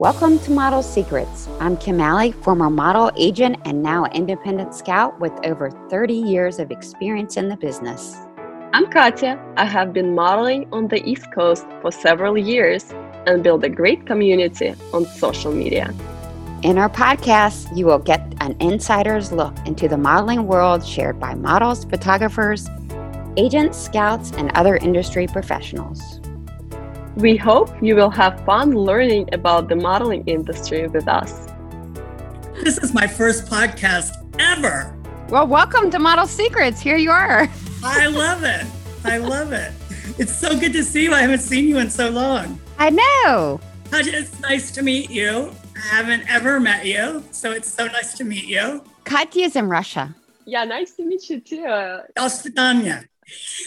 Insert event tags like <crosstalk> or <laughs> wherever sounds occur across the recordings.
Welcome to Model Secrets. I'm Kim Alley, former model, agent, and now independent scout with over 30 years of experience in the business. I'm Katya. I have been modeling on the East Coast for several years and built a great community on social media. In our podcast, you will get an insider's look into the modeling world shared by models, photographers, agents, scouts, and other industry professionals. We hope you will have fun learning about the modeling industry with us. This is my first podcast ever. Well, welcome to Model Secrets. Here you are. I love it. I love it. It's so good to see you. I haven't seen you in so long. I know. It's nice to meet you. I haven't ever met you, so it's so nice to meet you. Katya is in Russia. Yeah, nice to meet you too. Osvidanya. <laughs>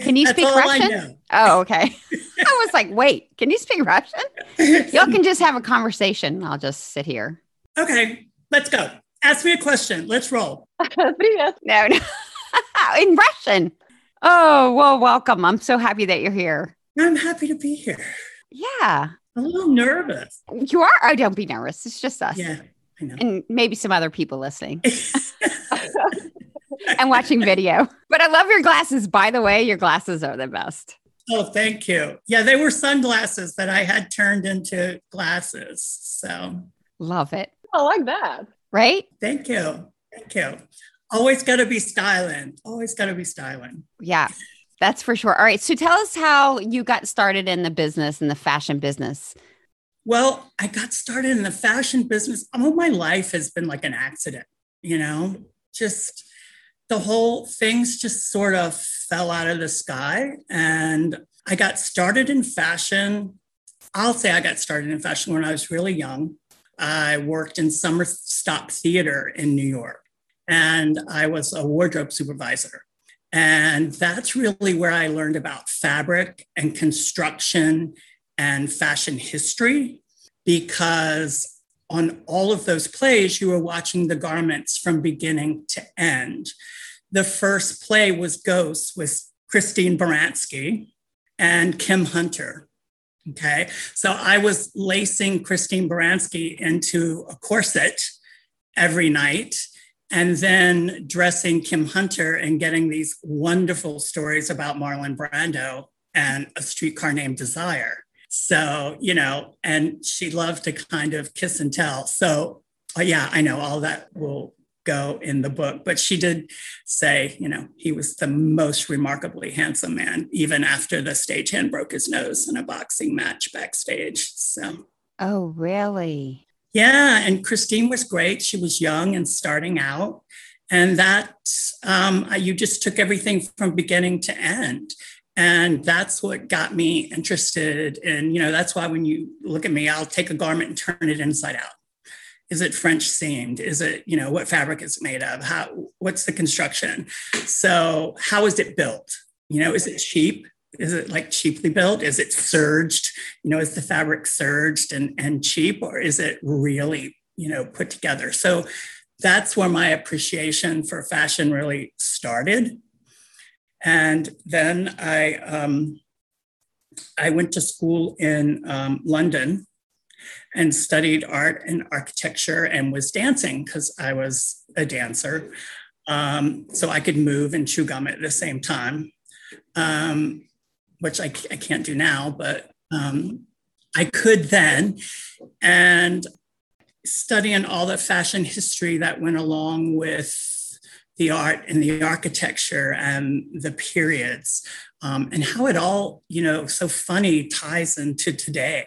Can you speak Russian? Oh, okay. <laughs> I was like, wait, can you speak Russian? Y'all can just have a conversation. I'll just sit here. Okay, let's go. Ask me a question. Let's roll. <laughs> no, no. in Russian. Oh, well, welcome. I'm so happy that you're here. I'm happy to be here. Yeah. I'm a little nervous. You are? Oh, don't be nervous. It's just us. Yeah, I know. And maybe some other people listening. And watching video. But I love your glasses. By the way, your glasses are the best. Oh, thank you. Yeah, they were sunglasses that I had turned into glasses. So love it. I like that. Right? Thank you. Thank you. Always got to be styling. Always got to be styling. Yeah, that's for sure. All right. So tell us how you got started in the business, in the fashion business. Well, I got started in the fashion business. All my life has been like an accident, you know, just the whole things just sort of fell out of the sky. And I got started in fashion. I'll say I got started in fashion when I was really young. I worked in summer stock theater in New York, and I was a wardrobe supervisor. And that's really where I learned about fabric and construction and fashion history, because on all of those plays, you were watching the garments from beginning to end. The first play was Ghosts with Christine Baranski and Kim Hunter. Okay, so I was lacing Christine Baranski into a corset every night and then dressing Kim Hunter and getting these wonderful stories about Marlon Brando and a streetcar named Desire. So, you know, and she loved to kind of kiss and tell. So, uh, yeah, I know all that will go in the book, but she did say, you know, he was the most remarkably handsome man, even after the stagehand broke his nose in a boxing match backstage. So, oh, really? Yeah. And Christine was great. She was young and starting out. And that um, you just took everything from beginning to end. And that's what got me interested. And, you know, that's why when you look at me, I'll take a garment and turn it inside out. Is it french seamed? Is it you know what fabric is made of? How what's the construction? So how is it built? You know is it cheap? Is it like cheaply built? Is it serged? You know is the fabric serged and and cheap or is it really you know put together? So that's where my appreciation for fashion really started and then i um, i went to school in um, london and studied art and architecture and was dancing because I was a dancer. Um, so I could move and chew gum at the same time, um, which I, I, can't do now, but um, I could then. And studying all the fashion history that went along with the art and the architecture and the periods um, and how it all, you know, so funny ties into today.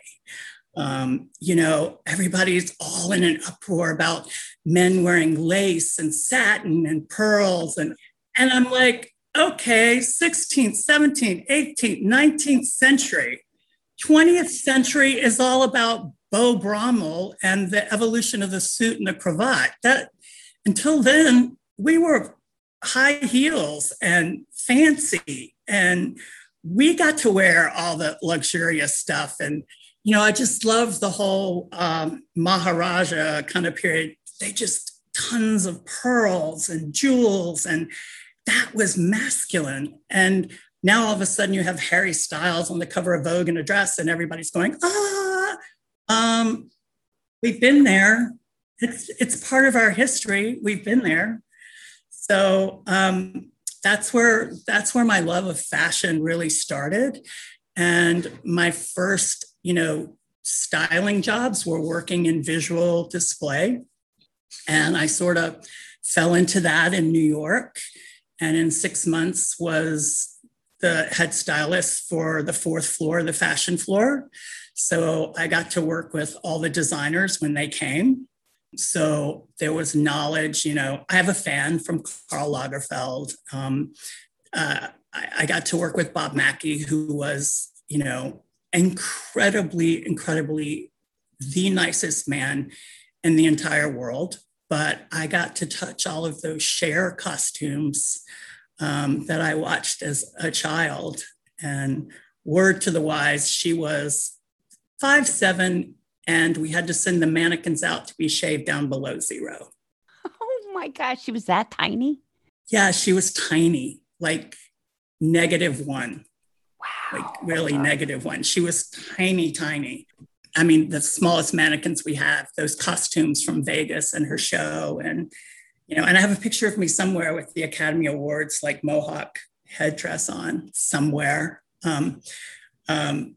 Um, you know, everybody's all in an uproar about men wearing lace and satin and pearls. And, and I'm like, okay, 16th, 17th, 18th, 19th century. 20th century is all about Beau Brummell and the evolution of the suit and the cravat. That until then, we were high heels and fancy, and we got to wear all the luxurious stuff and you know, I just love the whole um, Maharaja kind of period. They just tons of pearls and jewels, and that was masculine. And now all of a sudden you have Harry Styles on the cover of Vogue in a dress, and everybody's going, ah, um, we've been there. It's it's part of our history. We've been there. So um, that's where that's where my love of fashion really started. And my first, you know, styling jobs were working in visual display. And I sort of fell into that in New York. And in six months was the head stylist for the fourth floor, the fashion floor. So I got to work with all the designers when they came. So there was knowledge, you know, I have a fan from Karl Lagerfeld. Um, uh, I, I got to work with Bob Mackie, who was, you know, incredibly, incredibly the nicest man in the entire world. But I got to touch all of those Cher costumes um, that I watched as a child. And word to the wise, she was five seven, and we had to send the mannequins out to be shaved down below zero. Oh my gosh, she was that tiny? Yeah, she was tiny, like negative one. Wow. Like really wow. negative one. She was tiny, tiny. I mean, the smallest mannequins we have, those costumes from Vegas and her show. And you know, and I have a picture of me somewhere with the Academy Awards, like Mohawk headdress on somewhere. Um, um,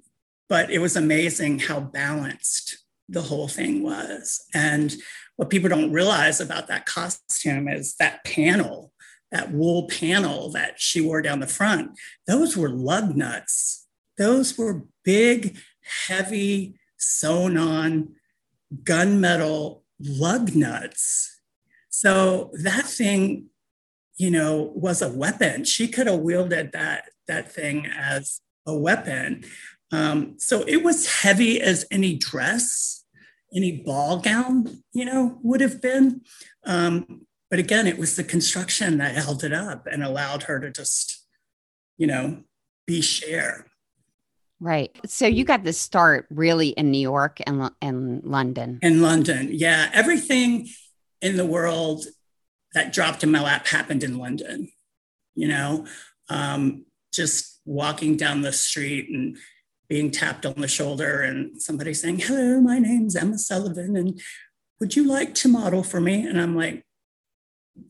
but it was amazing how balanced the whole thing was. And what people don't realize about that costume is that panel, that wool panel that she wore down the front, those were lug nuts. Those were big, heavy, sewn on gunmetal lug nuts so that thing, you know, was a weapon. She could have wielded that that thing as a weapon. Um, so it was heavy as any dress, any ball gown, you know, would have been. Um, but again, it was the construction that held it up and allowed her to just, you know, be Cher. Right. So you got the start really in New York and, and London. In London. Yeah. Everything in the world that dropped in my lap happened in London. You know, um, just walking down the street and being tapped on the shoulder and somebody saying, Hello, my name's Emma Sullivan, and would you like to model for me? And I'm like,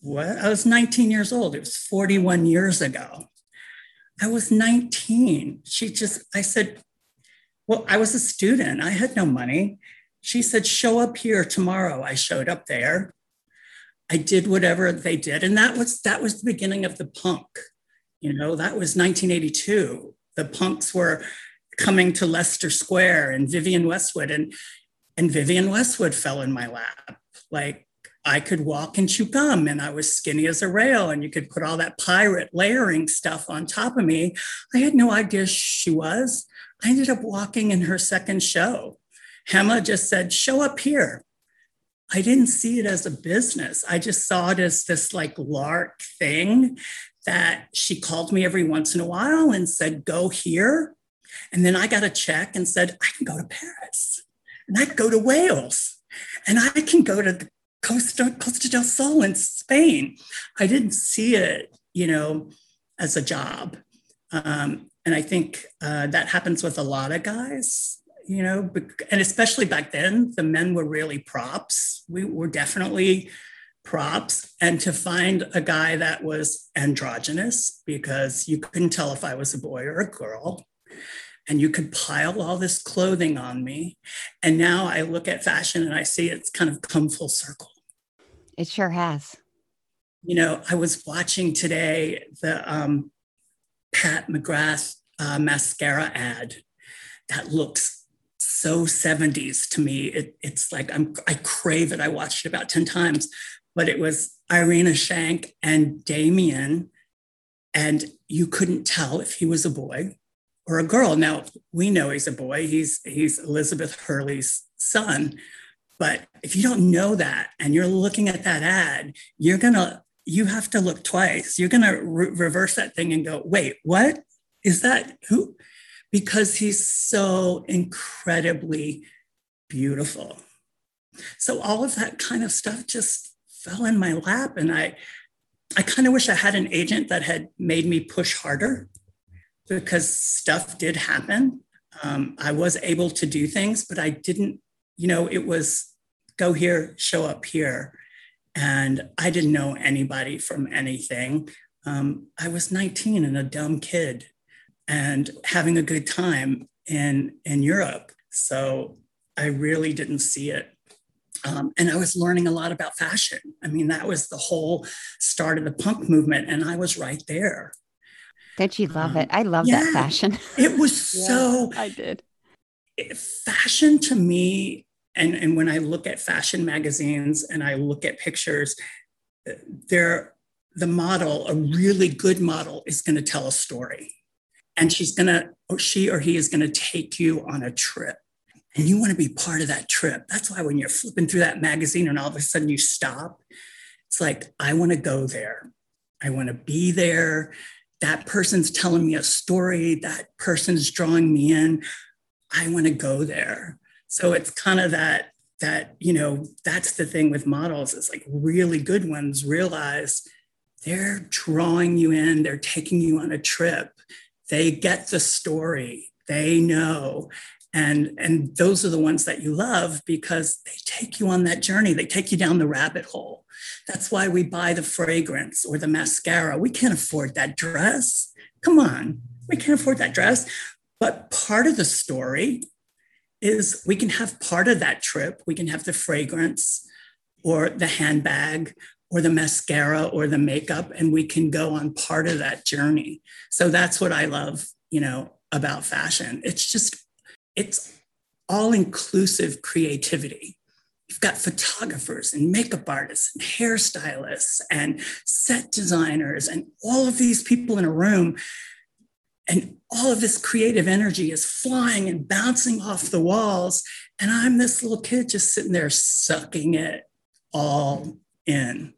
What? I was 19 years old. It was 41 years ago. I was 19. She just, I said, Well, I was a student. I had no money. She said, Show up here tomorrow. I showed up there. I did whatever they did. And that was that was the beginning of the punk. You know, that was 1982. The punks were coming to Leicester Square and Vivienne Westwood and and Vivienne Westwood fell in my lap. Like I could walk and chew gum and I was skinny as a rail and you could put all that pirate layering stuff on top of me. I had no idea she was. I ended up walking in her second show. Hema just said, show up here. I didn't see it as a business. I just saw it as this like lark thing that she called me every once in a while and said, go here. And then I got a check and said, I can go to Paris and I can go to Wales and I can go to the Costa, Costa del Sol in Spain. I didn't see it, you know, as a job. Um, and I think uh, that happens with a lot of guys you know, and especially back then, the men were really props. We were definitely props. And to find a guy that was androgynous, because you couldn't tell if I was a boy or a girl, and you could pile all this clothing on me. And now I look at fashion and I see it's kind of come full circle. It sure has. You know, I was watching today the um, Pat McGrath uh, mascara ad that looks so 70s to me. It, it's like I'm, I crave it. I watched it about 10 times, but it was Irina Shayk and Damian. and you couldn't tell if he was a boy or a girl. Now we know he's a boy. He's he's Elizabeth Hurley's son. But if you don't know that and you're looking at that ad, you're gonna you have to look twice. You're gonna re- reverse that thing and go, wait, what is that? Who? because he's so incredibly beautiful. So all of that kind of stuff just fell in my lap and I I kind of wish I had an agent that had made me push harder because stuff did happen. Um, I was able to do things, but I didn't, you know, it was go here, show up here. And I didn't know anybody from anything. Um, I was 19 and a dumb kid and having a good time in, in Europe. So I really didn't see it. Um, and I was learning a lot about fashion. I mean, that was the whole start of the punk movement, and I was right there. Did you love um, it? I love yeah, that fashion. <laughs> it was yeah, so. I did. It, fashion to me, and, and when I look at fashion magazines and I look at pictures, they're the model, a really good model, is going to tell a story. And she's going to, or she or he is going to take you on a trip. And you want to be part of that trip. That's why when you're flipping through that magazine and all of a sudden you stop, it's like, I want to go there. I want to be there. That person's telling me a story. That person's drawing me in. I want to go there. So it's kind of that, that, you know, that's the thing with models. It's like really good ones realize they're drawing you in, they're taking you on a trip. They get the story, they know. And, and those are the ones that you love because they take you on that journey. They take you down the rabbit hole. That's why we buy the fragrance or the mascara. We can't afford that dress. Come on, we can't afford that dress. But part of the story is we can have part of that trip. We can have the fragrance or the handbag or the mascara or the makeup and we can go on part of that journey so that's what i love you know about fashion it's just it's all inclusive creativity you've got photographers and makeup artists and hairstylists and set designers and all of these people in a room and all of this creative energy is flying and bouncing off the walls and i'm this little kid just sitting there sucking it all in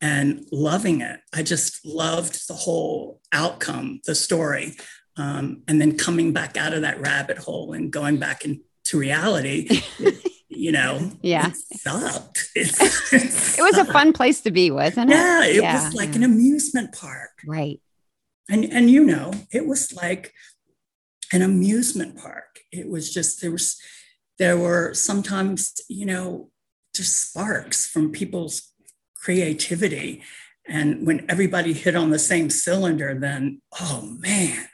and loving it. I just loved the whole outcome, the story. Um, and then coming back out of that rabbit hole and going back into reality, <laughs> you know, yeah, it sucked. <laughs> It, <laughs> it, was a fun place to be, wasn't it? Yeah, it yeah, was like yeah. an amusement park. Right. And, and, you know, it was like an amusement park. It was just, there was, there were sometimes, you know, just sparks from people's creativity. And when everybody hit on the same cylinder, then, oh man,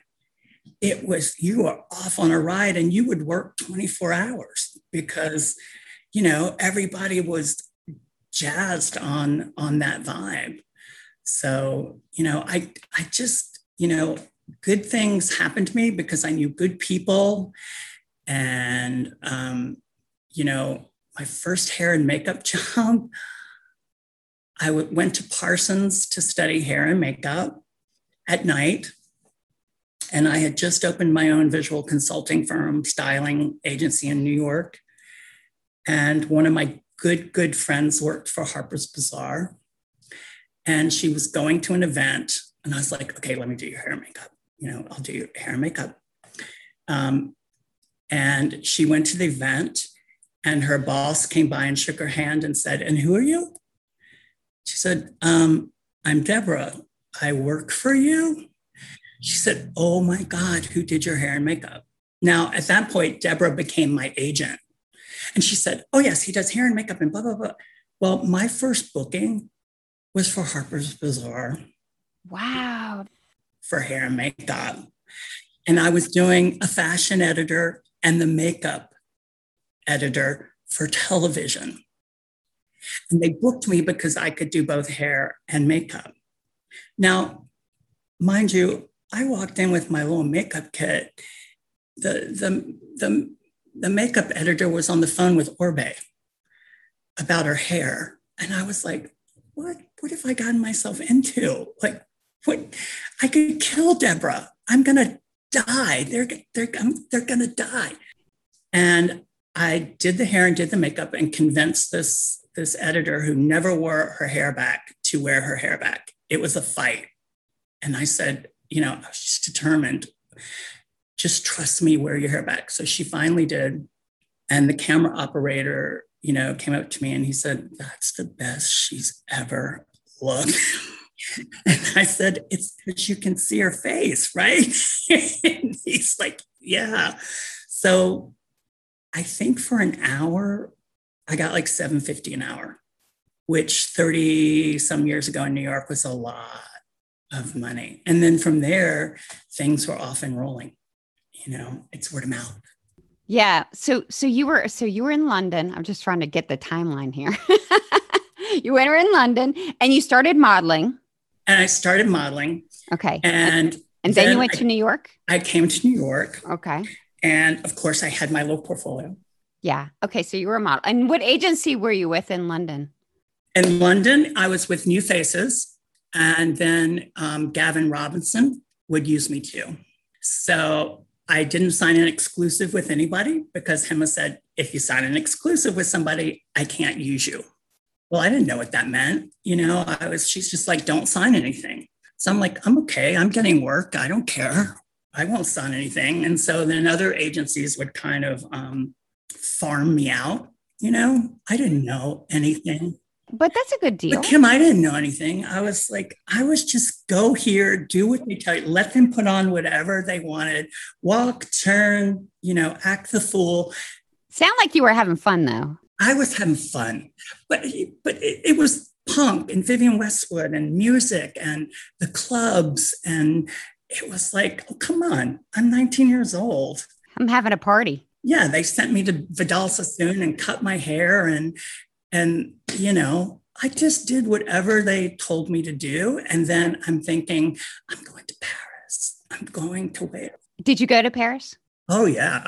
it was, you were off on a ride and you would work 24 hours because, you know, everybody was jazzed on, on that vibe. So, you know, I, I just, you know, good things happened to me because I knew good people. And, um, you know, my first hair and makeup <laughs> job, I went to Parsons to study hair and makeup at night. And I had just opened my own visual consulting firm, styling agency in New York. And one of my good, good friends worked for Harper's Bazaar. And she was going to an event. And I was like, okay, let me do your hair and makeup. You know, I'll do your hair and makeup. Um, and she went to the event, and her boss came by and shook her hand and said, And who are you? She said, um, I'm Deborah. I work for you. She said, Oh my God, who did your hair and makeup? Now, at that point, Deborah became my agent. And she said, Oh, yes, he does hair and makeup and blah, blah, blah. Well, my first booking was for Harper's Bazaar. Wow. For hair and makeup. And I was doing a fashion editor and the makeup editor for television. And they booked me because I could do both hair and makeup. Now, mind you, I walked in with my little makeup kit. The, the, the, the makeup editor was on the phone with Oribe about her hair. And I was like, what, what have I gotten myself into? Like, what? I could kill Deborah. I'm going to die. They're, they're, they're going to die. And I did the hair and did the makeup and convinced this this editor who never wore her hair back to wear her hair back. It was a fight. And I said, you know, I was just determined, just trust me, wear your hair back. So she finally did. And the camera operator, you know, came up to me and he said, that's the best she's ever looked. <laughs> And I said, It's because you can see her face, right? <laughs> he's like, Yeah. So I think for an hour, I got like 750 an hour, which 30 some years ago in New York was a lot of money. And then from there, things were off and rolling. You know, it's word of mouth. Yeah. So so you were so you were in London. I'm just trying to get the timeline here. <laughs> you were in London and you started modeling. And I started modeling. Okay. And and then, then you went I, to New York? I came to New York. Okay. And of course I had my little portfolio. Yeah. Okay. So you were a model. And what agency were you with in London? In London, I was with New Faces. And then um, Gavin Robinson would use me too. So I didn't sign an exclusive with anybody because Hema said, if you sign an exclusive with somebody, I can't use you. Well, I didn't know what that meant. You know, I was, she's just like, don't sign anything. So I'm like, I'm okay. I'm getting work. I don't care. I won't sign anything. And so then other agencies would kind of um, farm me out. You know, I didn't know anything. But that's a good deal. But Kim, I didn't know anything. I was like, I was just go here, do what they tell you, let them put on whatever they wanted, walk, turn, you know, act the fool. Sound like you were having fun though. I was having fun, but but it, it was punk and Vivienne Westwood and music and the clubs and it was like, oh come on, I'm 19 years old. I'm having a party. Yeah, they sent me to Vidal Sassoon and cut my hair and and, you know, I just did whatever they told me to do. And then I'm thinking, I'm going to Paris. I'm going to where? Did you go to Paris? Oh, yeah.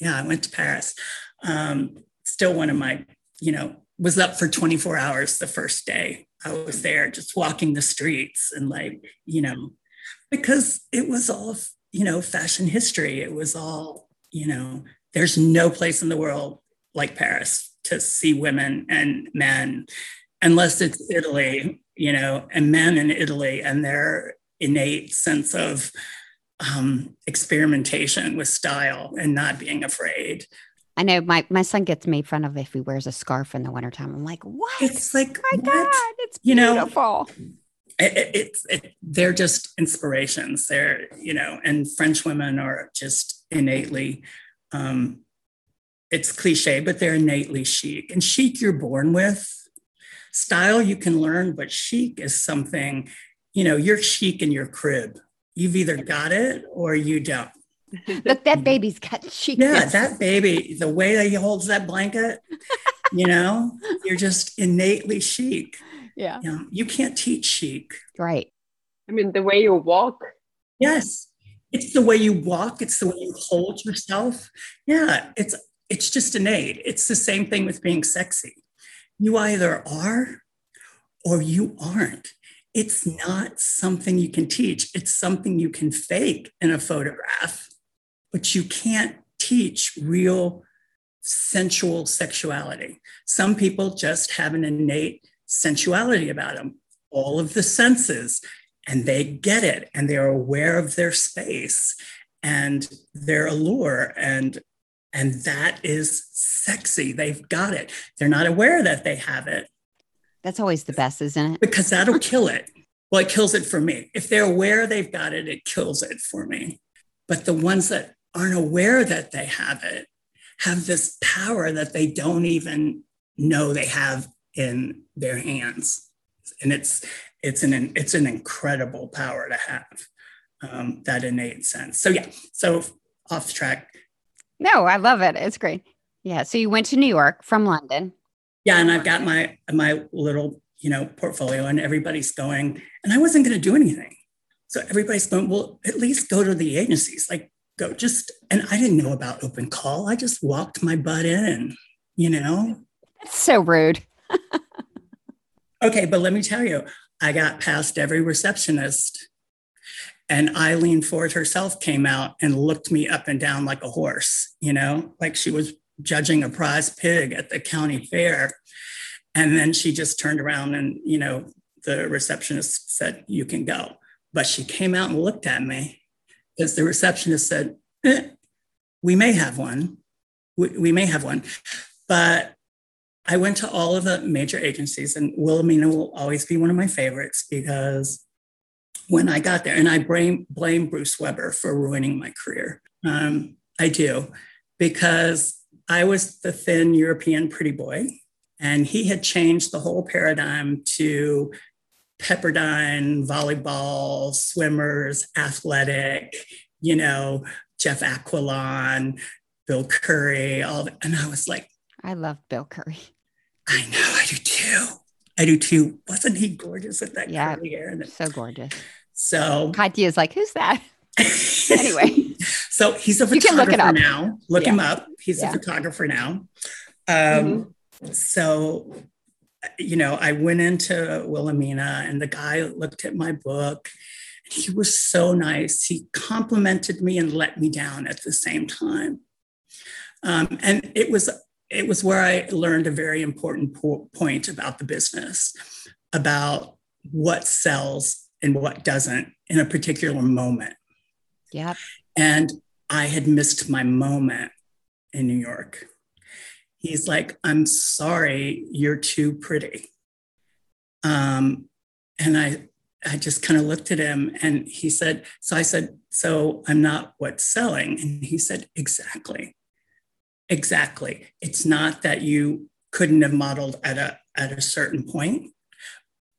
Yeah, I went to Paris. Um, still one of my, you know, was up for 24 hours the first day I was there, just walking the streets and like, you know, because it was all, you know, fashion history. It was all, you know, there's no place in the world like Paris to see women and men, unless it's Italy, you know, and men in Italy and their innate sense of um, experimentation with style and not being afraid. I know my, my son gets made fun of if he wears a scarf in the wintertime. I'm like, what? It's like, my what? God, it's you beautiful. Know, it, it's it, they're just inspirations. They're you know, and French women are just innately um, it's cliche, but they're innately chic. And chic you're born with. Style you can learn, but chic is something, you know, you're chic in your crib. You've either got it or you don't. <laughs> Look, that baby's got chic. Yeah, that baby, the way that he holds that blanket, <laughs> you know, you're just innately chic. Yeah. You, know, you can't teach chic. Right. I mean, the way you walk. Yes. It's the way you walk, it's the way you hold yourself. Yeah, it's it's just innate. It's the same thing with being sexy. You either are or you aren't. It's not something you can teach, it's something you can fake in a photograph, but you can't teach real sensual sexuality. Some people just have an innate sensuality about them, all of the senses, and they get it and they're aware of their space and their allure and and that is sexy. They've got it. They're not aware that they have it. That's always the best, isn't it? Because that'll kill it. Well, it kills it for me. If they're aware they've got it, it kills it for me. But the ones that aren't aware that they have it have this power that they don't even know they have in their hands. And it's it's an it's an incredible power to have um, that innate sense. So yeah. So off track no, I love it. It's great. Yeah. So you went to New York from London. Yeah, and I've got my my little you know portfolio, and everybody's going, and I wasn't going to do anything. So everybody's going, well, at least go to the agencies, like go just. And I didn't know about open call. I just walked my butt in, you know. That's so rude. <laughs> okay, but let me tell you, I got past every receptionist and Eileen Ford herself came out and looked me up and down like a horse, you know, like she was judging a prize pig at the county fair. And then she just turned around and, you know, the receptionist said, You can go. But she came out and looked at me because the receptionist said, eh, We may have one. We, we may have one. But I went to all of the major agencies, and Wilhelmina will always be one of my favorites because when I got there, and I blame, blame Bruce Weber for ruining my career. Um, I do, because I was the thin European pretty boy, and he had changed the whole paradigm to Pepperdine, volleyball, swimmers, athletic, you know, Jeff Aquilon, Bill Curry, all of, and I was like, I love Bill Curry. I know, I do too. I do too. Wasn't he gorgeous with that yeah, curly hair? And so gorgeous. So Katya is like, who's that? <laughs> anyway, so he's a photographer look now. Look Yeah. him up. He's Yeah. a photographer now. Um, Mm-hmm. So, you know, I went into Wilhelmina and the guy looked at my book. He was so nice. He complimented me and let me down at the same time. Um, and it was it was where I learned a very important po- point about the business, about what sells and what doesn't in a particular moment. yep. And I had missed my moment in New York. He's like, I'm sorry, you're too pretty. Um, and I, I just kind of looked at him and he said, So I said, So I'm not what's selling. And he said, Exactly. Exactly. It's not that you couldn't have modeled at a at a certain point,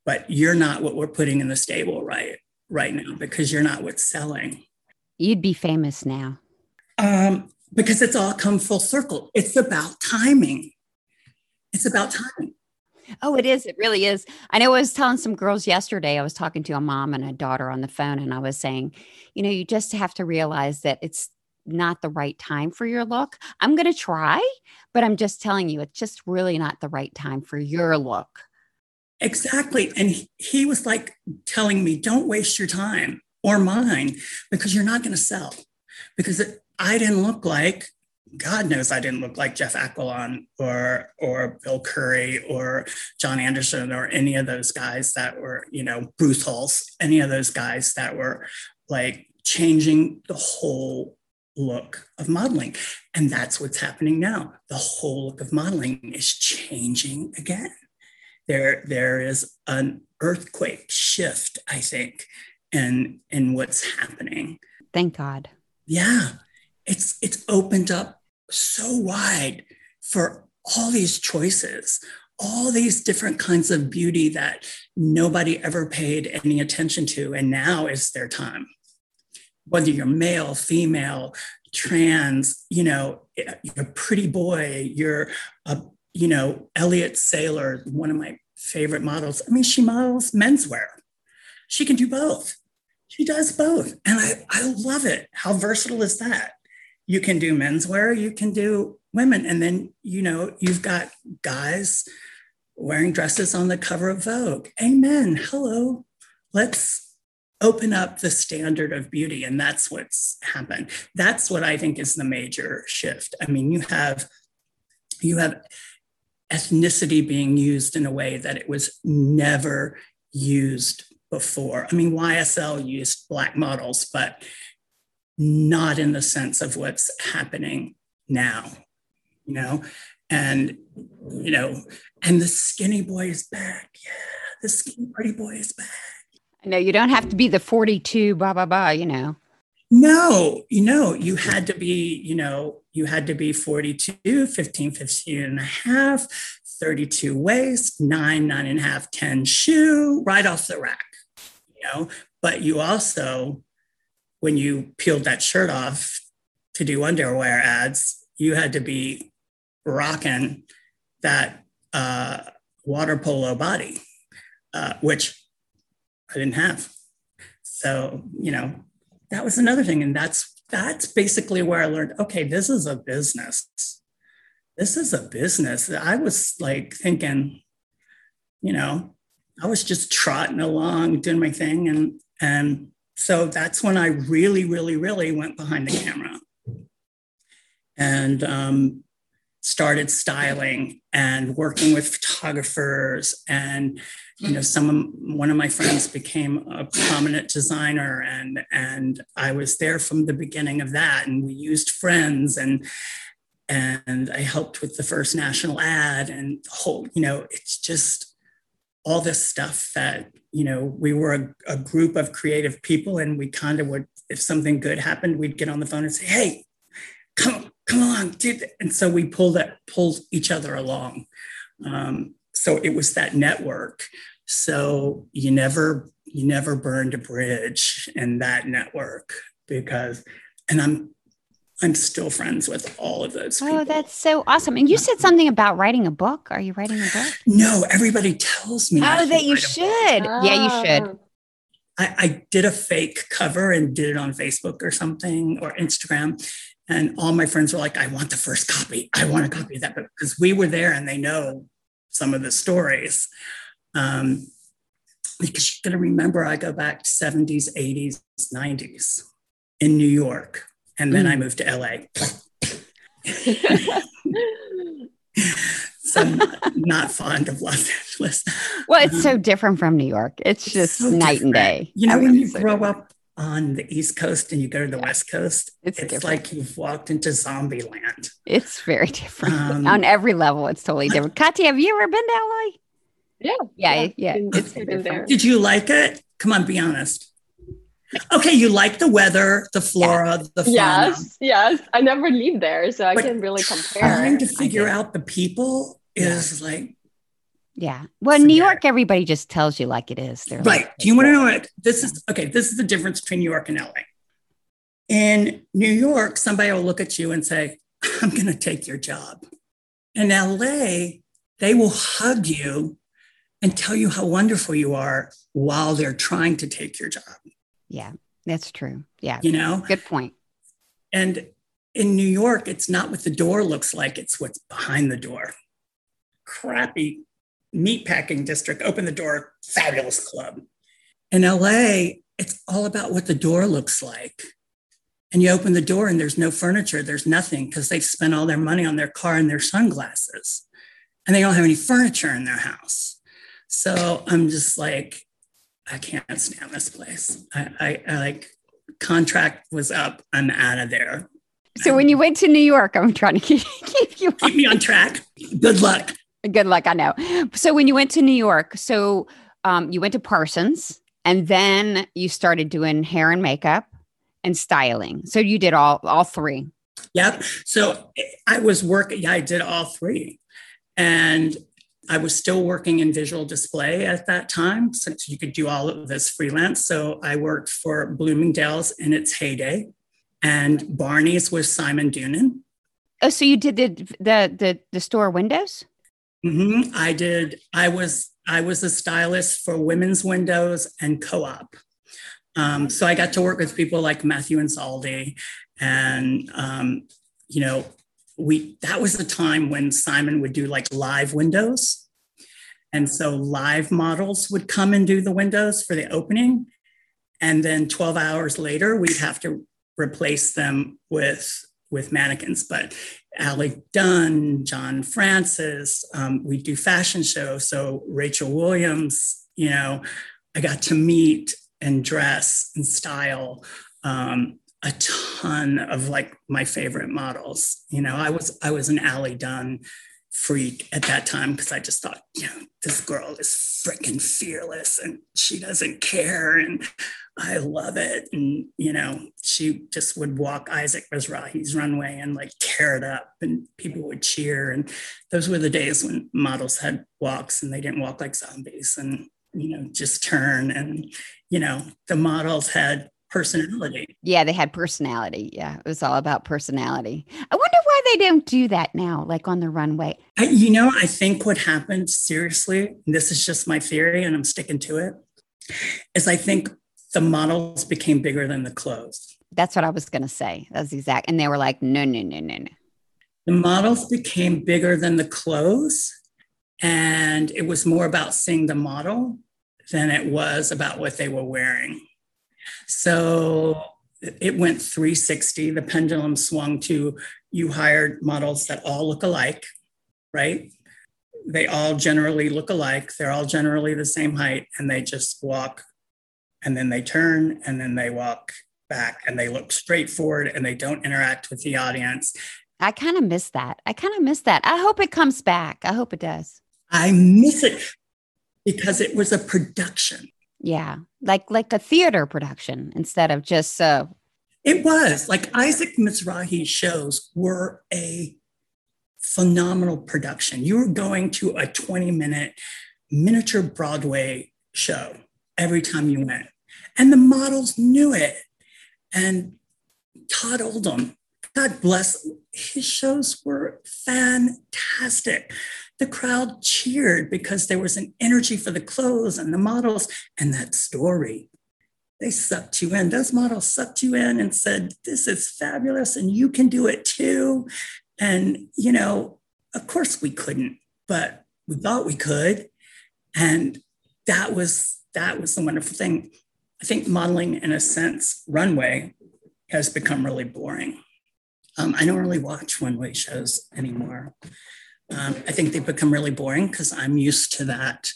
but you're not what we're putting in the stable right right now because you're not what's selling. You'd be famous now. Um, because it's all come full circle. It's about timing. It's about timing. Oh, it is. It really is. I know I was telling some girls yesterday, I was talking to a mom and a daughter on the phone, and I was saying, you know, you just have to realize that it's not the right time for your look. I'm going to try, but I'm just telling you, it's just really not the right time for your look. Exactly. And he, was like telling me, don't waste your time or mine because you're not going to sell. Because it, I didn't look like, God knows I didn't look like Jeff Aquilon or or Bill Curry or John Anderson or any of those guys that were, you know, Bruce Hulse, any of those guys that were like changing the whole look of modeling. And that's what's happening now. The whole look of modeling is changing again. There, there is an earthquake shift, I think, in, in what's happening. Thank God. Yeah, it's it's opened up so wide for all these choices, all these different kinds of beauty that nobody ever paid any attention to, and now is their time. Whether you're male, female, trans, you know, you're a pretty boy, you're a, you know, Elliott Sailors, one of my favorite models. I mean, she models menswear. She can do both. She does both. And I, I love it. How versatile is that? You can do menswear, you can do women. And then, you know, you've got guys wearing dresses on the cover of Vogue. Amen. Hello. Let's open up the standard of beauty. And that's what's happened. That's what I think is the major shift. I mean, you have you have ethnicity being used in a way that it was never used before. I mean, YSL used black models, but not in the sense of what's happening now, you know? And, you know, and the skinny boy is back. Yeah, the skinny pretty boy is back. Know you don't have to be the 42, blah, blah, blah, you know. No, you know, you had to be, you know, you had to be 42, 15, 15 and a half, 32 waist, nine, nine and a half, 10 shoe, right off the rack, you know. But you also, when you peeled that shirt off to do underwear ads, you had to be rocking that uh, water polo body, uh, which I didn't have. So, you know, that was another thing. And that's that's basically where I learned, okay, this is a business. This is a business. I was like thinking, you know, I was just trotting along, doing my thing. And and so that's when I really, really, really went behind the camera and um, started styling and working with photographers and you know some of, one of my friends became a prominent designer and and I was there from the beginning of that and we used friends and and I helped with the first national ad and whole, you know, it's just all this stuff that, you know, we were a, a group of creative people and we kind of would, if something good happened, we'd get on the phone and say, hey, come, come along, dude. And so we pulled that, pulled each other along. Um, so it was that network. So you never, you never burned a bridge in that network because, and I'm I'm still friends with all of those. Oh, people. Oh, that's so awesome! And you said something about writing a book. Are you writing a book? No, everybody tells me. Oh, that you should. Yeah, you should. Oh. I, I did a fake cover and did it on Facebook or something or Instagram, and all my friends were like, "I want the first copy. I want a copy of that book," because we were there and they know some of the stories. Um, because you're going to remember, I go back to 70s, 80s, 90s in New York and then mm. I moved to LA. <laughs> so I'm not fond of Los Angeles. Well, it's um, so different from New York. It's just so night different. and day. You know, when you so grow different. up on the East Coast and you go to the yeah. West Coast, it's, it's like you've walked into zombie land. It's very different um, <laughs> on every level. It's totally different. <laughs> Katya, have you ever been to LA? Yeah. Yeah. Yeah. yeah. It's been there. Did you like it? Come on, be honest. Okay, you like the weather, the flora, the fauna. Yes, yes. I never leave there, so I but can really compare. Trying to figure out the people is yeah. like yeah. Well, New York, everybody just tells you like it is. They're right. Like, Do you want to know what this is? Okay, this is the difference between New York and LA. In New York, somebody will look at you and say, I'm going to take your job. In LA, they will hug you and tell you how wonderful you are while they're trying to take your job. Yeah, that's true. Yeah. You know, good point. And in New York, it's not what the door looks like, it's what's behind the door. Crappy meatpacking district, open the door, fabulous club. In LA, it's all about what the door looks like. And you open the door and there's no furniture, there's nothing because they've spent all their money on their car and their sunglasses. And they don't have any furniture in their house. So I'm just like, I can't stand this place. I, I, I like contract was up. I'm out of there. So when you went to New York, I'm trying to keep, <laughs> keep you keep me on track. Good luck. Good luck. I know. So when you went to New York, so um, you went to Parsons, and then you started doing hair and makeup and styling. So you did all all three. Yep. So I was working. Yeah, I did all three, and I was still working in visual display at that time, since you could do all of this freelance. So I worked for Bloomingdale's in its heyday, and Barney's was Simon Doonan. Oh, so you did the the the, the store windows? Mm-hmm. I did. I was I was a stylist for women's windows and co-op. Um, so I got to work with people like Matthew and Saldi, and um, you know we that was the time when Simon would do like live windows. And so live models would come and do the windows for the opening. And then 12 hours later, we'd have to replace them with, with mannequins. But Alec Dunn, John Francis, um, we do fashion shows. So Rachel Williams, you know, I got to meet and dress and style um, a ton of like my favorite models. You know, I was I was an Allie Dunn freak at that time because I just thought, you know, this girl is freaking fearless and she doesn't care and I love it. And you know, she just would walk Isaac Mizrahi's runway and like tear it up and people would cheer. And those were the days when models had walks and they didn't walk like zombies and you know just turn and you know the models had personality. Yeah, they had personality. Yeah, it was all about personality. I wonder why they don't do that now, like on the runway. I, you know, I think what happened, seriously, this is just my theory and I'm sticking to it, is I think the models became bigger than the clothes. That's what I was going to say. That's exact. And they were like, no, no, no, no, no. The models became bigger than the clothes. And it was more about seeing the model than it was about what they were wearing. So it went 360. The pendulum swung to you hired models that all look alike, right? They all generally look alike. They're all generally the same height, and they just walk and then they turn and then they walk back and they look straight forward and they don't interact with the audience I kind of miss that. I kind of miss that. I hope it comes back. I hope it does. I miss it because it was a production. Yeah, like like a theater production instead of just uh It was like Isaac Mizrahi's shows were a phenomenal production. You were going to a 20 minute miniature Broadway show every time you went. And the models knew it. And Todd Oldham, God bless, his shows were fantastic. The crowd cheered because there was an energy for the clothes and the models and that story. They sucked you in. Those models sucked you in and said, This is fabulous and you can do it too. And, you know, of course we couldn't, but we thought we could. And that was that was the wonderful thing. I think modeling, in a sense, runway has become really boring. Um, I don't really watch runway shows anymore. Um, I think they've become really boring because I'm used to that.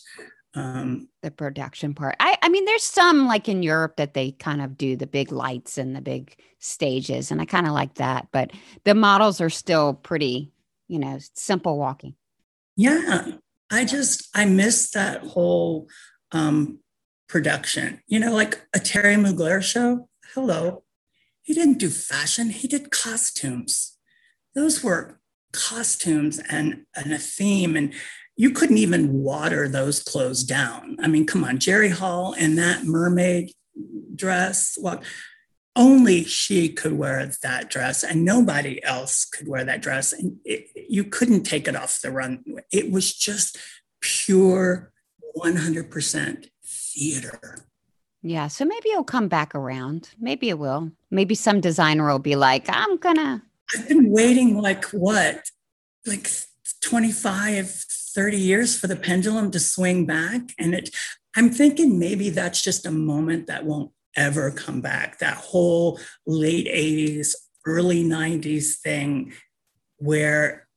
Um, the production part. I, I mean, there's some like in Europe that they kind of do the big lights and the big stages, and I kind of like that. But the models are still pretty, you know, simple walking. Yeah, I just I miss that whole um, production. You know, like a Thierry Mugler show. Hello, he didn't do fashion; he did costumes. Those were costumes and, and a theme, and you couldn't even water those clothes down. I mean, come on, Jerry Hall in that mermaid dress. Well, only she could wear that dress, and nobody else could wear that dress. And it, you couldn't take it off the run. It was just pure 100% theater. Yeah. So maybe it'll come back around. Maybe it will. Maybe some designer will be like, I'm going to. I've been waiting like what? Like 25, 30 years for the pendulum to swing back. And it, I'm thinking maybe that's just a moment that won't ever come back. That whole late 80s, early 90s thing where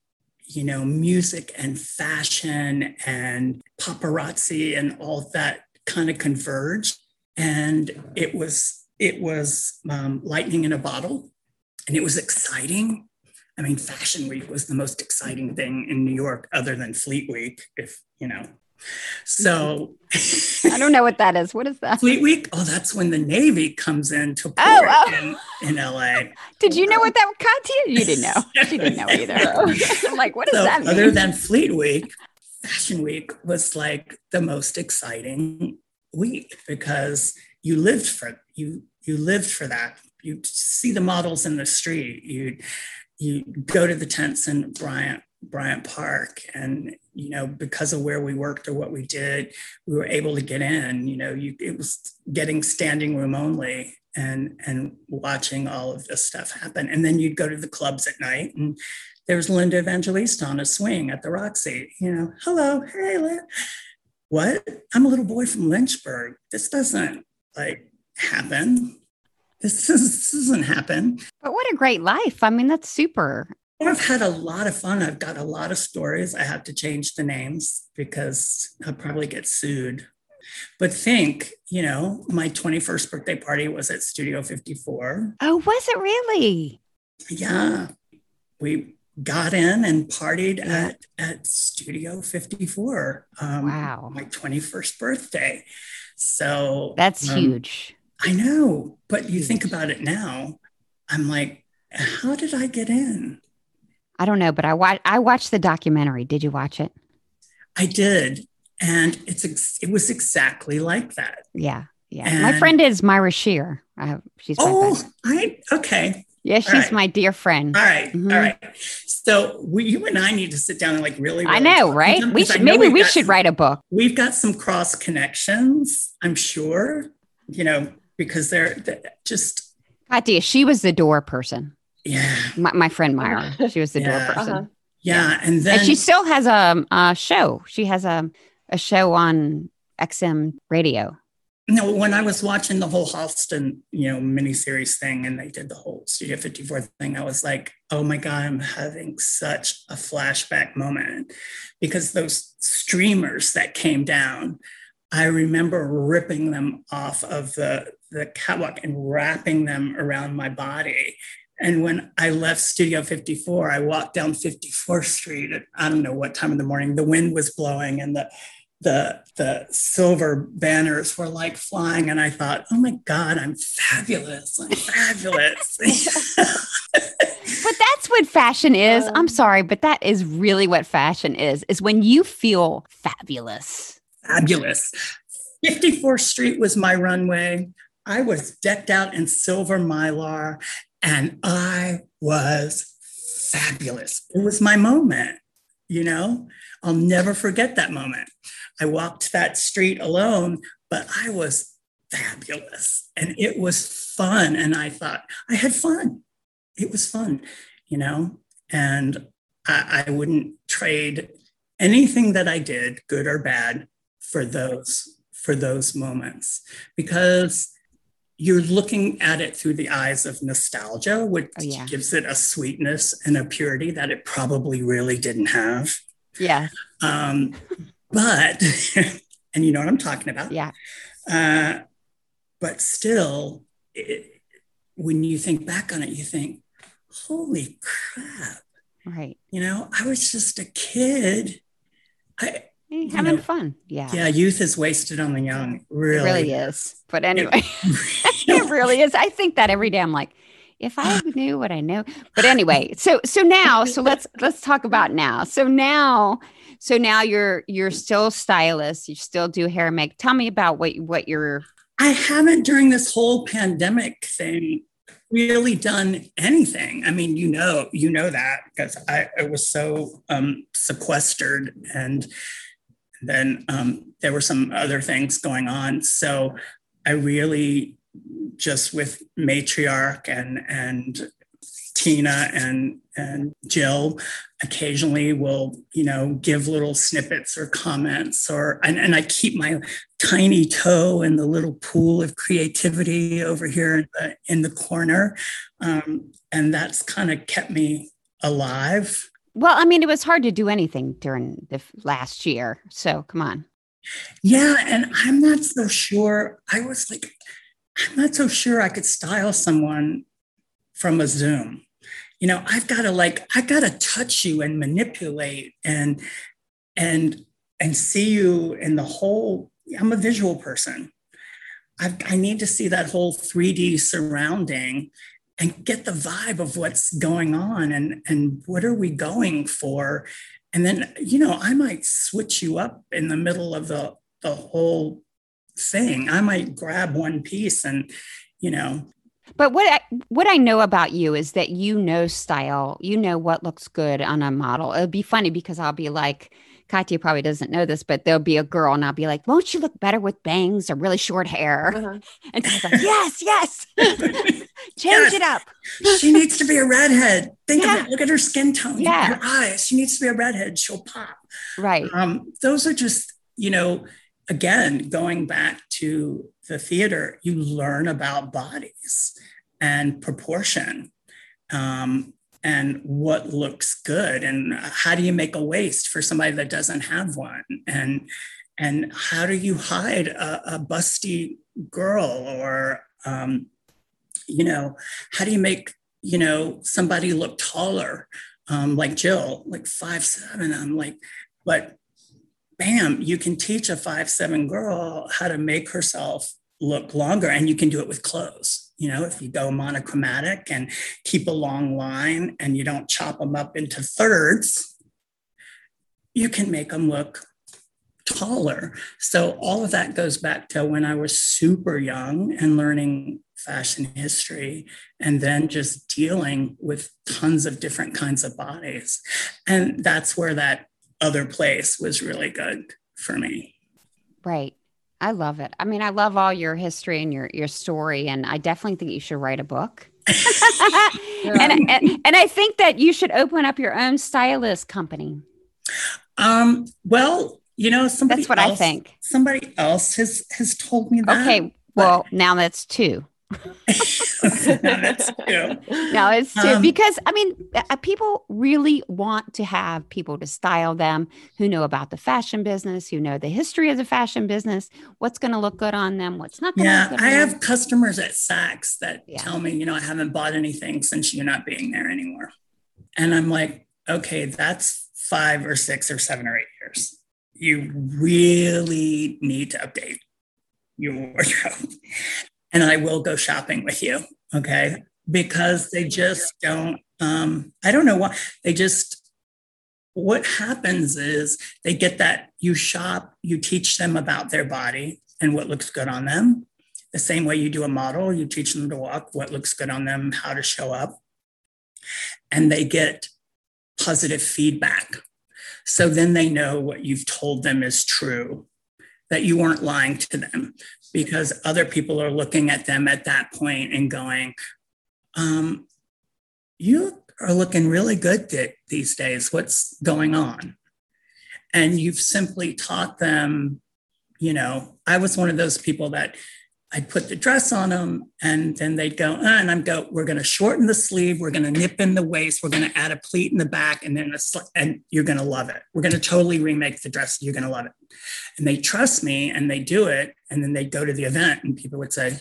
you know, music and fashion and paparazzi and all that kind of converged. And it was it was um, lightning in a bottle, and it was exciting. I mean, Fashion Week was the most exciting thing in New York, other than Fleet Week, if you know. So I don't know what that is. What is that? Fleet Week? Oh, that's when the Navy comes in to port oh, oh. In, in LA. Did you know what that was, Katya? You didn't know. <laughs> She didn't know either. <laughs> I'm like, what does so, that mean? Other than Fleet Week, Fashion Week was like the most exciting week because you lived for you you lived for that. You see the models in the street. You you go to the tents in Bryant Bryant Park and you know because of where we worked or what we did we were able to get in you know you it was getting standing room only and and watching all of this stuff happen and then you'd go to the clubs at night and there was Linda Evangelista on a swing at the Roxy you know hello hey Linda. what I'm a little boy from Lynchburg this doesn't like happen this, is, this doesn't happen but what a great life I mean that's super I've had a lot of fun. I've got a lot of stories. I have to change the names because I'll probably get sued. But think, you know, my 21st birthday party was at Studio 54. Oh, was it really? Yeah. We got in and partied yeah. at, at Studio 54. Um, wow. My 21st birthday. So that's um, huge. I know. But you huge. think about it now, I'm like, how did I get in? I don't know, but I watched I watched the documentary. Did you watch it? I did, and it's ex- it was exactly like that. Yeah, yeah. And my friend is Myra Scheer. Have, she's oh, I okay. Yeah, she's right. my dear friend. All right, mm-hmm. all right. So we, you and I need to sit down and like really. really I know, right? We should maybe we should some, write a book. We've got some cross connections, I'm sure. You know, because they're, they're just. Katya, she was the door person. Yeah. My, my friend Myra. <laughs> She was the yeah. door person. Uh-huh. Yeah. yeah. And then and she still has a, a show. She has a, a show on XM radio. No, when I was watching the whole Halston, you know, miniseries thing and they did the whole Studio 54 thing, I was like, oh my God, I'm having such a flashback moment because those streamers that came down, I remember ripping them off of the, the catwalk and wrapping them around my body And when I left Studio 54, I walked down 54th Street at I don't know what time of the morning. The wind was blowing and the the the silver banners were like flying and i thought oh my god i'm fabulous i'm fabulous. <laughs> But that's what fashion is. I'm um, sorry but that is really what fashion is is when you feel fabulous. Fabulous. 54th street was my runway. I was decked out in silver mylar and i was fabulous. It was my moment you know? I'll never forget that moment I walked that street alone, but I was fabulous and it was fun. And I thought I had fun. It was fun, you know, and I, I wouldn't trade anything that I did, good or bad, for those for those moments because you're looking at it through the eyes of nostalgia, which oh, yeah. gives it a sweetness and a purity that it probably really didn't have. Yeah. Um, but, <laughs> and you know what I'm talking about. Yeah. Uh, but still, it, when you think back on it, you think, holy crap. Right. You know, I was just a kid. I, having know, fun. Yeah. Yeah. Youth is wasted on the young. Really. It really is. But anyway, it, <laughs> <laughs> it really is. I think that every day I'm like, if I knew what I know. But anyway, so so now, so let's let's talk about now. So now so now you're you're still stylist. You still do hair and make. Tell me about what what you're. I haven't during this whole pandemic thing really done anything. I mean, you know, you know that because I, I was so um, sequestered, and then um, there were some other things going on. So I really just with matriarch and and Tina and and Jill occasionally will, you know, give little snippets or comments or and, and I keep my tiny toe in the little pool of creativity over here in the, in the corner. Um, and that's kind of kept me alive. Well, I mean, it was hard to do anything during the last year. So come on. Yeah. And I'm not so sure. I was like, I'm not so sure I could style someone from a Zoom. You know i've got to like i got to touch you and manipulate and and and see you in the whole i'm a visual person. I've, i need to see that whole 3d surrounding and get the vibe of what's going on and and what are we going for? And then you know i might switch you up in the middle of the the whole thing i might grab one piece and you know but what I, what I know about you is that you know style. You know what looks good on a model. It'll be funny because I'll be like, Katya probably doesn't know this, but there'll be a girl and I'll be like, won't you look better with bangs or really short hair? Uh-huh. <laughs> And she's like, yes, yes. <laughs> Change yes. it up. she needs to be a redhead. Think yeah. of it. Look at her skin tone. Yeah. Her eyes. She needs to be a redhead. She'll pop. Right. Um, those are just, you know, again, going back to the theater, you learn about bodies and proportion um, and what looks good and how do you make a waist for somebody that doesn't have one? And and how do you hide a, a busty girl or um, you know how do you make you know somebody look taller? Um, like jill like five seven i'm like but bam you can teach a five seven girl how to make herself look longer and you can do it with clothes you know if you go monochromatic and keep a long line and you don't chop them up into thirds you can make them look taller. So all of that goes back to when i was super young and learning fashion history and then just dealing with tons of different kinds of bodies. And that's where that other place was really good for me right I love it. I mean, I love all your history and your your story, and I definitely think you should write a book. <laughs> and, and, and I think that you should open up your own stylist company. Um, well, you know, somebody that's what else, I think. Somebody else has has told me that. Okay, well, now that's two. No, that's true. No, it's true um, because I mean, uh, people really want to have people to style them who know about the fashion business, who know the history of the fashion business, what's going to look good on them, what's not going to. Look good. Yeah, I have them. customers at Saks that yeah. tell me, you know, I haven't bought anything since you're not being there anymore, and I'm like, okay, that's five or six or seven or eight years. You really need to update your wardrobe and I will go shopping with you. Okay. Because they just don't, um, I don't know why. They just, what happens is they get that you shop, you teach them about their body and what looks good on them. The same way you do a model, you teach them to walk, what looks good on them, how to show up. And they get positive feedback. So then they know what you've told them is true, that you weren't lying to them because other people are looking at them at that point and going, um, You are looking really good th- these days. What's going on? And you've simply taught them, you know, I was one of those people that I'd put the dress on them and then they'd go, uh, and I'm go, we're going to shorten the sleeve. We're going to nip in the waist. We're going to add a pleat in the back and then, a sl- and you're going to love it. We're going to totally remake the dress. You're going to love it. And they trust me and they do it. And then they go to the event and people would say,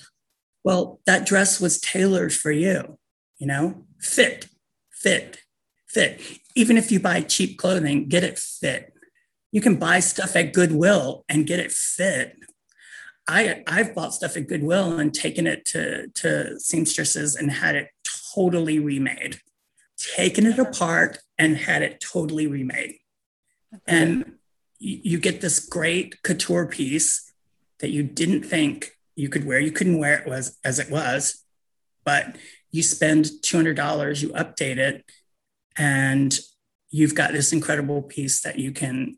well, that dress was tailored for you, you know, fit, fit, fit. Even if you buy cheap clothing, get it fit. You can buy stuff at Goodwill and get it fit I I've bought stuff at Goodwill and taken it to to seamstresses and had it totally remade, taken it apart and had it totally remade, and you get this great couture piece that you didn't think you could wear. You couldn't wear it was as it was, but you spend two hundred dollars, you update it, and you've got this incredible piece that you can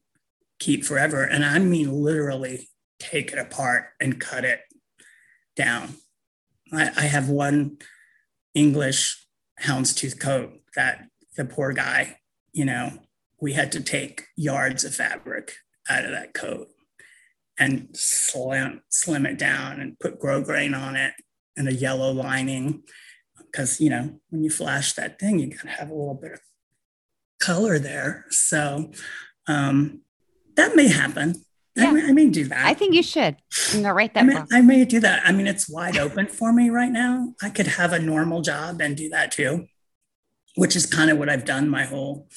keep forever. And I mean literally take it apart and cut it down. I, I have one English houndstooth coat that the poor guy, you know, we had to take yards of fabric out of that coat and slim, slim it down and put grosgrain on it and a yellow lining. Because, you know, when you flash that thing, you got to have a little bit of color there. So um, that may happen. Yeah. I, may, I, may, do that. I think you should. You know, write that I may, I may do that. I mean, it's wide open for me right now. I could have a normal job and do that too, which is kind of what I've done my whole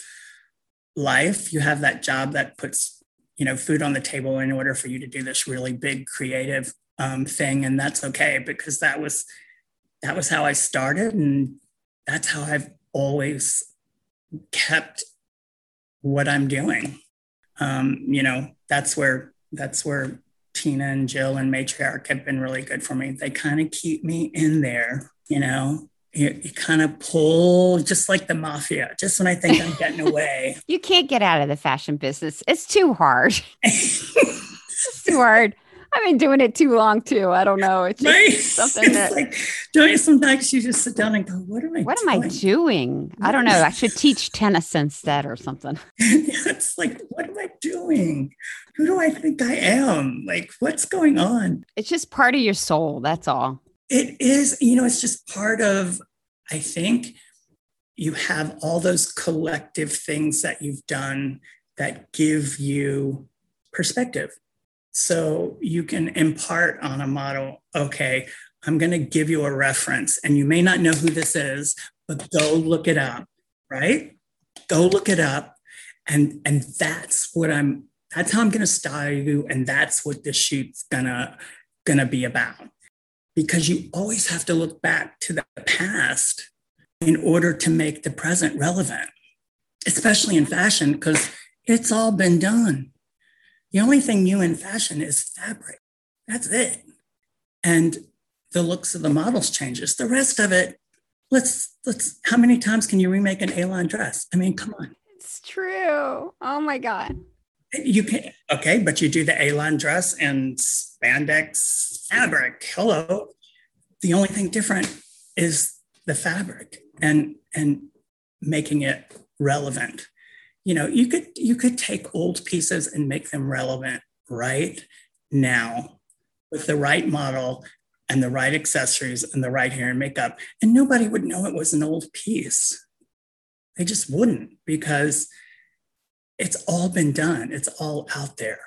life. You have that job that puts, you know, food on the table in order for you to do this really big creative um, thing, and that's okay because that was that was how I started, and that's how I've always kept what I'm doing. Um, you know, that's where that's where Tina and Jill and Matriarch have been really good for me. They kind of keep me in there, you know. You, you kind of pull just like the mafia, just when I think I'm getting <laughs> away. you can't get out of the fashion business. It's too hard. <laughs> it's too hard. I've been doing it too long too. I don't know. It's right? something it's that like don't you sometimes you just sit down and go, What am I what doing? am I doing? I don't know. I should <laughs> teach tennis instead or something. <laughs> it's like, what am I doing? Who do I think I am? Like, what's going on? It's just part of your soul. That's all. It is, you know, it's just part of, I think you have all those collective things that you've done that give you perspective so you can impart on a model, okay, I'm going to give you a reference, and you may not know who this is, but go look it up, right? Go look it up. And, and that's what I'm, that's how I'm going to style you. And that's what the shoot's gonna, gonna be about. Because you always have to look back to the past in order to make the present relevant, especially in fashion, because it's all been done. The only thing new in fashion is fabric. That's it. And the looks of the models changes. The rest of it, let's let's how many times can you remake an Elan dress? I mean, come on. It's true. Oh my God. You can okay, but you do the Elan dress and spandex fabric. Hello. The only thing different is the fabric and and making it relevant you know you could you could take old pieces and make them relevant right now with the right model and the right accessories and the right hair and makeup, and nobody would know it was an old piece. They just wouldn't because it's all been done, it's all out there,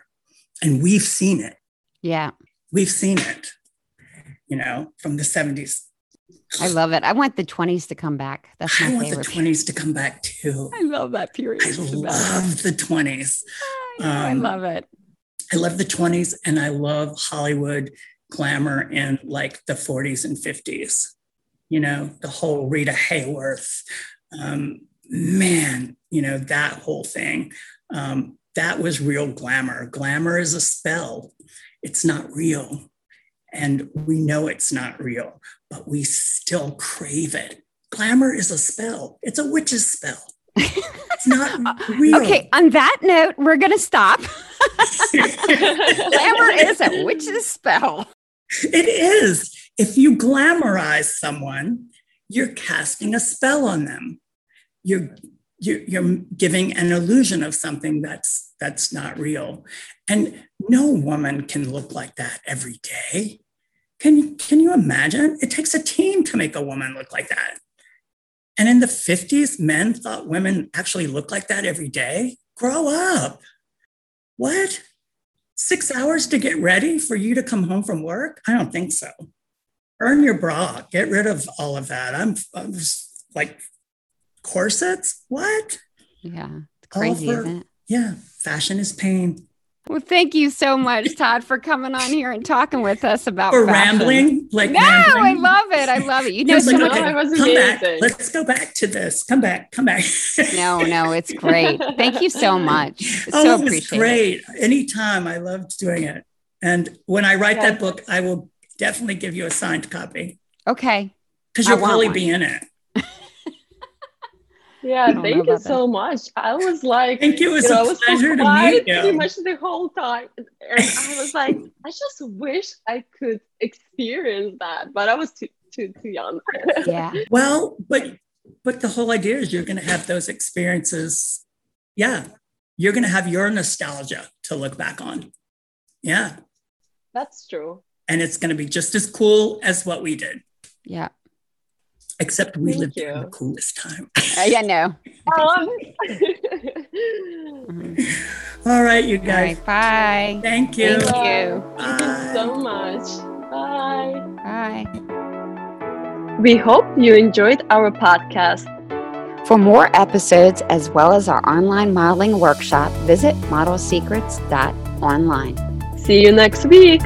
and we've seen it. Yeah. We've seen it, you know, from the 70s. I love it. I want the 20s to come back. That's my I want favorite. the 20s to come back too. I love that period. I love the 20s. I, know, I um, love it. I love the 20s and I love Hollywood glamour in like the 40s and 50s. You know, the whole Rita Hayworth, um, man, you know, that whole thing. Um, that was real glamour. Glamour is a spell, it's not real. And we know it's not real, but we still crave it. Glamour is a spell, it's a witch's spell. It's not <laughs> uh, real. Okay, on that note, we're going to stop. <laughs> Glamour is a witch's spell. It is. If you glamorize someone, you're casting a spell on them. You're you're, you're giving an illusion of something that's that's not real. And no woman can look like that every day. Can, can you imagine? It takes a team to make a woman look like that. And in the 50s, men thought women actually looked like that every day. Grow up. What? Six hours to get ready for you to come home from work? I don't think so. Earn your bra. Get rid of all of that. I'm, I'm just like corsets. What? Yeah, it's crazy, Over- isn't it? Yeah, fashion is pain. Well, thank you so much, Todd, for coming on here and talking with us about For fashion. rambling, like No, I love it. I love it. You <laughs> know so like, much. okay. okay, was come back. amazing. Let's go back to this. Come back. Come back. <laughs> No, no, it's great. Thank you so much. It's oh, so it was appreciated. great. Anytime. I loved doing it. And when I write Yeah. that book, I will definitely give you a signed copy Okay. because you'll want probably one. be in it. Yeah, thank you about so much. I was like, Thank you. It was you know, I a was so pleasure to quiet meet pretty much the whole time, and I was like, <laughs> I just wish I could experience that, but I was too too too young. <laughs> Yeah. Well, but but the whole idea is you're going to have those experiences. Yeah, you're going to have your nostalgia to look back on. Yeah, That's true. and it's going to be just as cool as what we did, Yeah. Except we Thank lived in the coolest time. Uh, yeah, no. <laughs> Um, <laughs> <laughs> Mhm. All right, you guys. right. Bye. Thank you. Thank you. Thank you so much. Bye. Bye. We hope you enjoyed our podcast. For more episodes as well as our online modeling workshop, visit modelsecrets.online. See you next week.